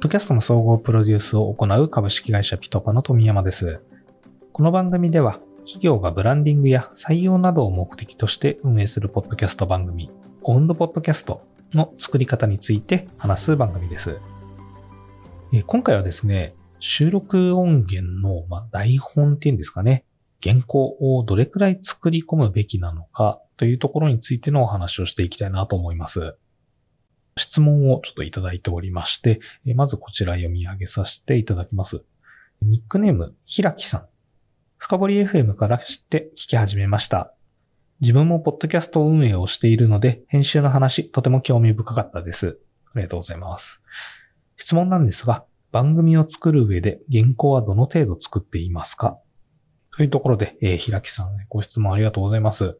ッドキャストの総合プロデュースを行う株式会社ピトパの富山です。この番組では、企業がブランディングや採用などを目的として運営するポッドキャスト番組、オンドポッドキャストの作り方について話す番組です。今回はですね、収録音源の、台本っていうんですかね、原稿をどれくらい作り込むべきなのかというところについてのお話をしていきたいなと思います。質問をちょっといただいておりまして、まずこちら読み上げさせていただきます。ニックネーム、ひらきさん。深堀 FM から知って聞き始めました。自分もポッドキャスト運営をしているので、編集の話、とても興味深かったです。ありがとうございます。質問なんですが、番組を作る上で原稿はどの程度作っていますか？というところで、えー、ひらきさん、ご質問ありがとうございます。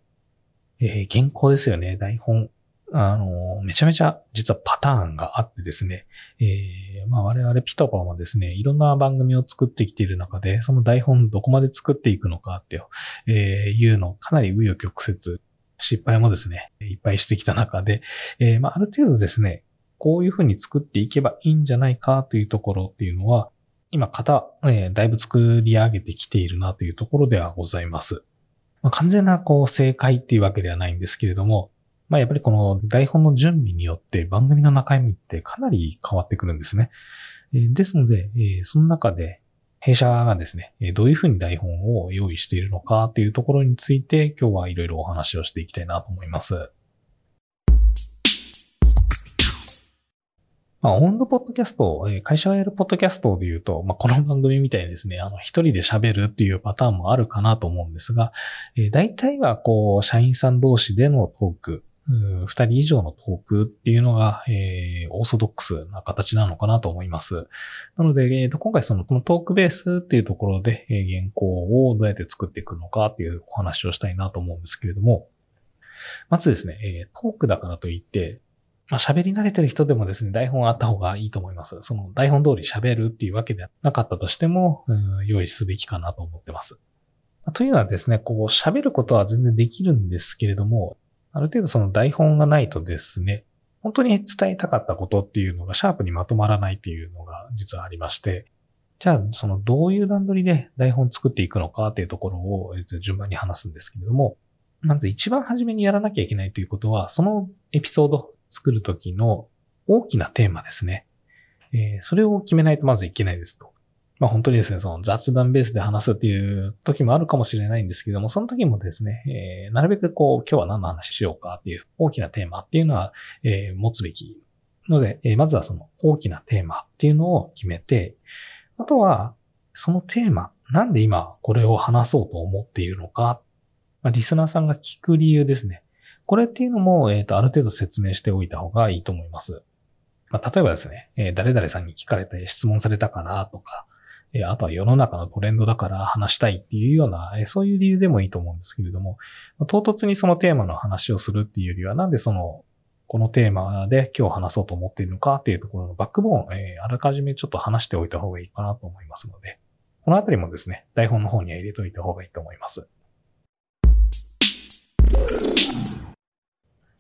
えー、原稿ですよね、台本。あの、めちゃめちゃ実はパターンがあってですね、えー、まあ我々ピトパもですね、いろんな番組を作ってきている中で、その台本どこまで作っていくのかっていう、えー、いうのかなり紆余曲折、失敗もですね、いっぱいしてきた中で、えー、まあある程度ですね、こういうふうに作っていけばいいんじゃないかというところっていうのは、今型、えー、だいぶ作り上げてきているなというところではございます。まあ、完全なこう正解っていうわけではないんですけれども、まあやっぱりこの台本の準備によって番組の中身ってかなり変わってくるんですね。ですので、その中で弊社がですね、どういうふうに台本を用意しているのかっていうところについて今日はいろいろお話をしていきたいなと思います。まあ、オンドポッドキャスト、会社がやるポッドキャストで言うと、まあ、この番組みたいにですね、あの、一人で喋るっていうパターンもあるかなと思うんですが、えー、大体はこう、社員さん同士でのトーク、二人以上のトークっていうのが、えー、オーソドックスな形なのかなと思います。なので、えー、と今回そのこのトークベースっていうところで、えー、原稿をどうやって作っていくのかっていうお話をしたいなと思うんですけれども、まずですね、えー、トークだからといって、まあ、喋り慣れてる人でもですね、台本あった方がいいと思います。その台本通り喋るっていうわけではなかったとしても、うん、用意すべきかなと思ってます。というのはですね、こう喋ることは全然できるんですけれども、ある程度その台本がないとですね、本当に伝えたかったことっていうのがシャープにまとまらないっていうのが実はありまして、じゃあ、そのどういう段取りで台本作っていくのかっていうところを順番に話すんですけれども、まず一番初めにやらなきゃいけないということは、そのエピソード、作るときの大きなテーマですね。えー、それを決めないとまずいけないですと。まあ本当にですね、その雑談ベースで話すっていう時もあるかもしれないんですけども、その時もですね、えー、なるべくこう、今日は何の話しようかっていう大きなテーマっていうのは、えー、持つべきので、えー、まずはその大きなテーマっていうのを決めて、あとは、そのテーマ、なんで今これを話そうと思っているのか、まあ、リスナーさんが聞く理由ですね。これっていうのも、えっ、ー、と、ある程度説明しておいた方がいいと思います。まあ、例えばですね、えー、誰々さんに聞かれて質問されたからとか、え、あとは世の中のトレンドだから話したいっていうような、え、そういう理由でもいいと思うんですけれども、唐突にそのテーマの話をするっていうよりは、なんでその、このテーマで今日話そうと思っているのかっていうところのバックボーン、えー、あらかじめちょっと話しておいた方がいいかなと思いますので、このあたりもですね、台本の方には入れておいた方がいいと思います。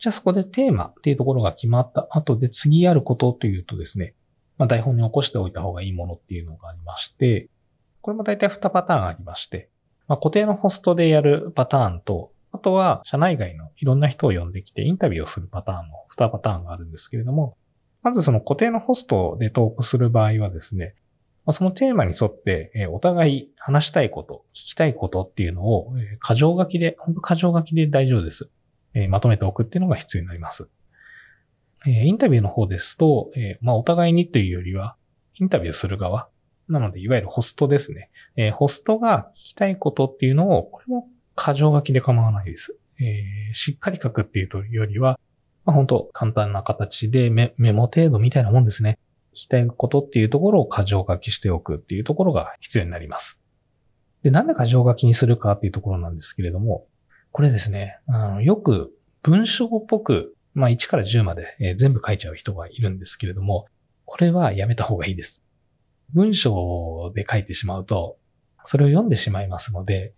じゃあそこでテーマっていうところが決まった後で次やることというとですね、まあ、台本に起こしておいた方がいいものっていうのがありまして、これも大体2パターンありまして、まあ、固定のホストでやるパターンと、あとは社内外のいろんな人を呼んできてインタビューをするパターンの2パターンがあるんですけれども、まずその固定のホストでトークする場合はですね、まあ、そのテーマに沿って、えお互い話したいこと、聞きたいことっていうのを、え過剰書きで、本当過剰書きで大丈夫です。えまとめておくっていうのが必要になります。えインタビューの方ですと、えまあ、お互いにというよりは、インタビューする側、なので、いわゆるホストですね。えホストが聞きたいことっていうのを、これも過剰書きで構わないです。え、しっかり書くっていうとよりは、まあ、本当簡単な形でメメモ程度みたいなもんですね。聞きたいことっていうところを過剰書きしておくっていうところが必要になります。で、なんで過剰書きにするかっていうところなんですけれども、これですね、あのよく文章っぽく、まあ1から10まで、えー、全部書いちゃう人がいるんですけれども、これはやめた方がいいです。文章で書いてしまうと、それを読んでしまいますので、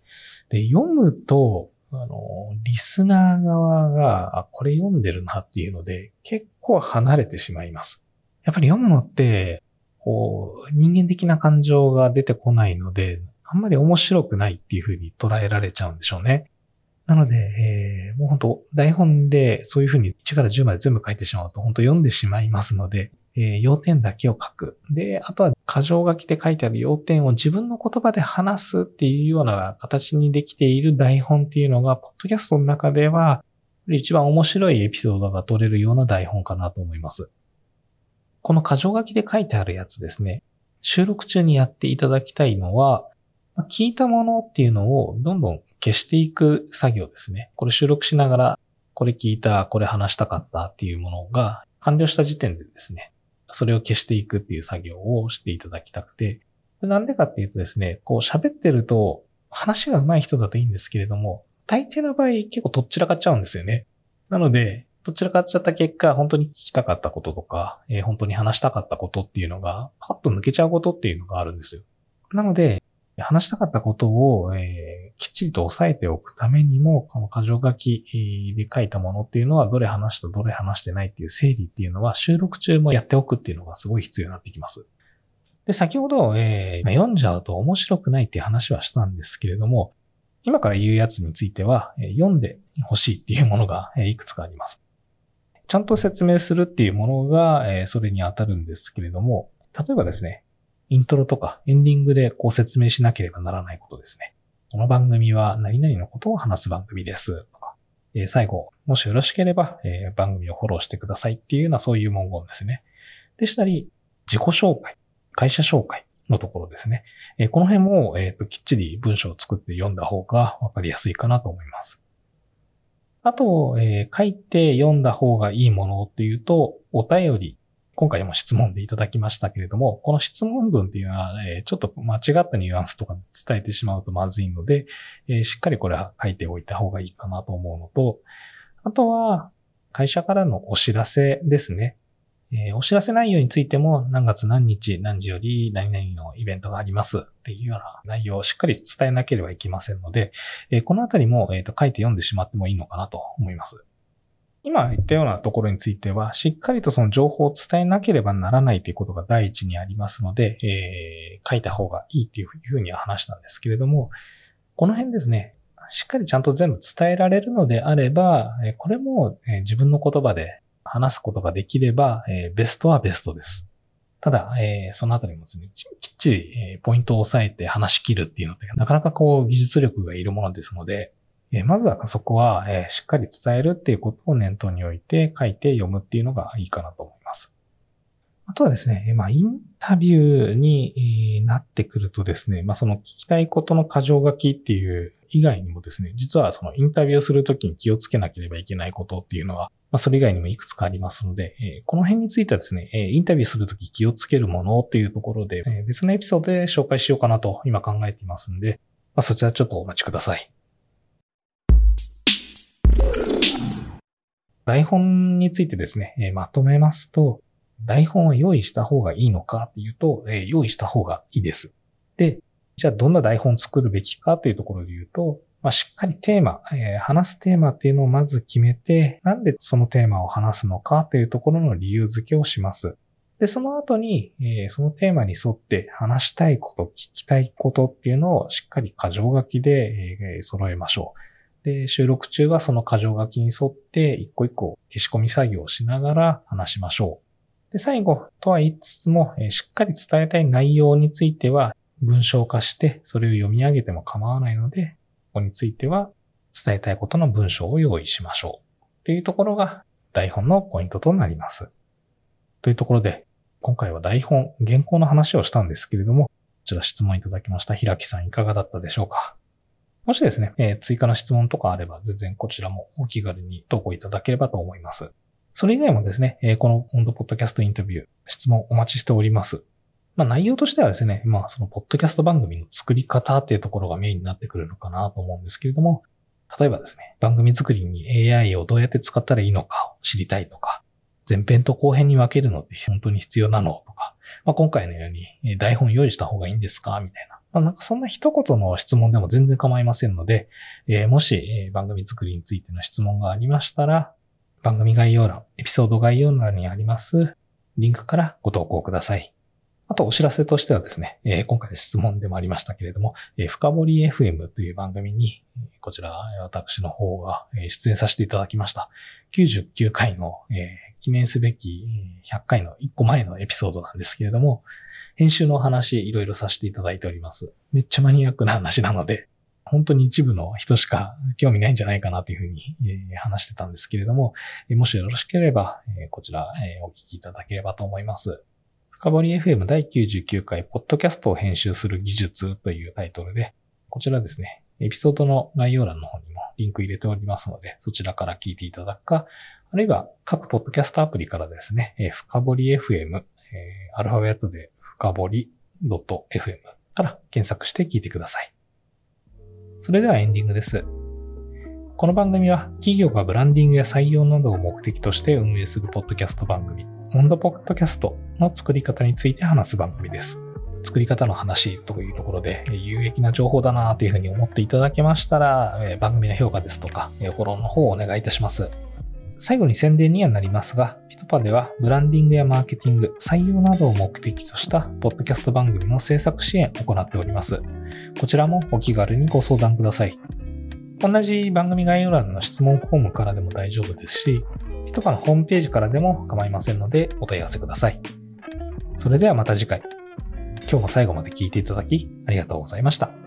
で、読むと、あの、リスナー側が、あ、これ読んでるなっていうので、結構離れてしまいます。やっぱり読むのって、こう、人間的な感情が出てこないので、あんまり面白くないっていう風に捉えられちゃうんでしょうね。なので、えー、もう本当台本でそういう風に1から10まで全部書いてしまうと本当読んでしまいますので、えー、要点だけを書く。で、あとは箇条書きで書いてある要点を自分の言葉で話すっていうような形にできている台本っていうのが、ポッドキャストの中では、一番面白いエピソードが取れるような台本かなと思います。この箇条書きで書いてあるやつですね。収録中にやっていただきたいのは、聞いたものっていうのをどんどん消していく作業ですね。これ収録しながら、これ聞いた、これ話したかったっていうものが完了した時点でですね、それを消していくっていう作業をしていただきたくて、なんでかっていうとですね、こう喋ってると話が上手い人だといいんですけれども、大抵の場合結構とっちらかっちゃうんですよね。なので、どちらかっちゃった結果、本当に聞きたかったこととか、えー、本当に話したかったことっていうのが、パッと抜けちゃうことっていうのがあるんですよ。なので、話したかったことを、えー、きっちりと押さえておくためにも、この箇条書きで書いたものっていうのは、どれ話したどれ話してないっていう整理っていうのは、収録中もやっておくっていうのがすごい必要になってきます。で、先ほど、えー、読んじゃうと面白くないっていう話はしたんですけれども、今から言うやつについては、えー、読んでほしいっていうものが、えー、いくつかあります。ちゃんと説明するっていうものが、えー、それに当たるんですけれども、例えばですね、イントロとかエンディングでこう説明しなければならないことですね。この番組は何々のことを話す番組です。え、最後、もしよろしければ、え、番組をフォローしてくださいっていうようなそういう文言ですね。でしたり、自己紹介、会社紹介のところですね。え、この辺も、えーと、きっちり文章を作って読んだ方がわかりやすいかなと思います。あと、えー、書いて読んだ方がいいものっていうと、お便り今回も質問でいただきましたけれども、この質問文っていうのは、えちょっと間違ったニュアンスとか伝えてしまうとまずいので、えしっかりこれは書いておいた方がいいかなと思うのと、あとは、会社からのお知らせですね。え、お知らせ内容についても何月何日何時より何々のイベントがありますっていうような内容をしっかり伝えなければいけませんので、え、このあたりも、えーと書いて読んでしまってもいいのかなと思います。今言ったようなところについては、しっかりとその情報を伝えなければならないということが第一にありますので、えー、書いた方がいいというふうに話したんですけれども、この辺ですね、しっかりちゃんと全部伝えられるのであれば、これも自分の言葉で話すことができれば、ベストはベストです。ただ、そのあたりもですね、きっちりポイントを押さえて話し切るっていうのって、なかなかこう技術力がいるものですので、えまずはそこは、えしっかり伝えるっていうことを念頭に置いて書いて読むっていうのがいいかなと思います。あとはですね、まあ、インタビューになってくるとですね、まあ、その聞きたいことの箇条書きっていう以外にもですね、実はそのインタビューするときに気をつけなければいけないことっていうのは、まあ、それ以外にもいくつかありますので、えこの辺についてはですね、えインタビューするとき気をつけるものっていうところで、え別のエピソードで紹介しようかなと今考えていますんで、まあ、そちらちょっとお待ちください。台本についてですね、えー、まとめますと、台本を用意した方がいいのかっていうと、えー、用意した方がいいです。で、じゃあどんな台本を作るべきかというところで言うと、まあ、しっかりテーマ、えー、話すテーマっていうのをまず決めて、なんでそのテーマを話すのかというところの理由付けをします。で、その後に、えー、そのテーマに沿って話したいこと、聞きたいことっていうのをしっかり箇条書きで、えー、揃えましょう。で、収録中はその箇条書きに沿って一個一個消し込み作業をしながら話しましょう。で、最後とは言いつつも、え、しっかり伝えたい内容については文章化してそれを読み上げても構わないので、ここについては伝えたいことの文章を用意しましょう。っていうところが台本のポイントとなります。というところで、今回は台本、原稿の話をしたんですけれども、こちら質問いただきました平木さんいかがだったでしょうか？もしですね、えー、追加の質問とかあれば、全然こちらもお気軽に投稿いただければと思います。それ以外もですね、えー、この温度ポッドキャストインタビュー、質問お待ちしております。まあ内容としてはですね、まあそのポッドキャスト番組の作り方っていうところがメインになってくるのかなと思うんですけれども、例えばですね、番組作りに AI をどうやって使ったらいいのかを知りたいとか、前編と後編に分けるのって本当に必要なのとか、まあ今回のように台本用意した方がいいんですかみたいな。まあ、なんかそんな一言の質問でも全然構いませんので、えー、もし、番組作りについての質問がありましたら、番組概要欄、エピソード概要欄にありますリンクからご投稿ください。あとお知らせとしてはですね、今回質問でもありましたけれども、深掘り FM という番組に、こちら私の方が出演させていただきました。99回の、記念すべき100回の1個前のエピソードなんですけれども、編集の話いろいろさせていただいております。めっちゃマニアックな話なので、本当に一部の人しか興味ないんじゃないかなというふうに話してたんですけれども、もしよろしければ、こちらお聞きいただければと思います。深掘 FM 第99回、ポッドキャストを編集する技術というタイトルで、こちらですね、エピソードの概要欄の方にもリンク入れておりますので、そちらから聞いていただくか、あるいは各ポッドキャストアプリからですねえ、深掘り FM え、アルファベットで深掘り .fm から検索して聞いてください。それではエンディングです。この番組は企業がブランディングや採用などを目的として運営するポッドキャスト番組、モンドポッドキャストの作り方について話す番組です。作り方の話というところで有益な情報だなというふうに思っていただけましたら、番組の評価ですとか、フォローの方をお願いいたします。最後に宣伝にはなりますが、ピトパではブランディングやマーケティング、採用などを目的としたポッドキャスト番組の制作支援を行っております。こちらもお気軽にご相談ください。同じ番組概要欄の質問フォームからでも大丈夫ですし、ピトパのホームページからでも構いませんのでお問い合わせください。それではまた次回。今日も最後まで聞いていただきありがとうございました。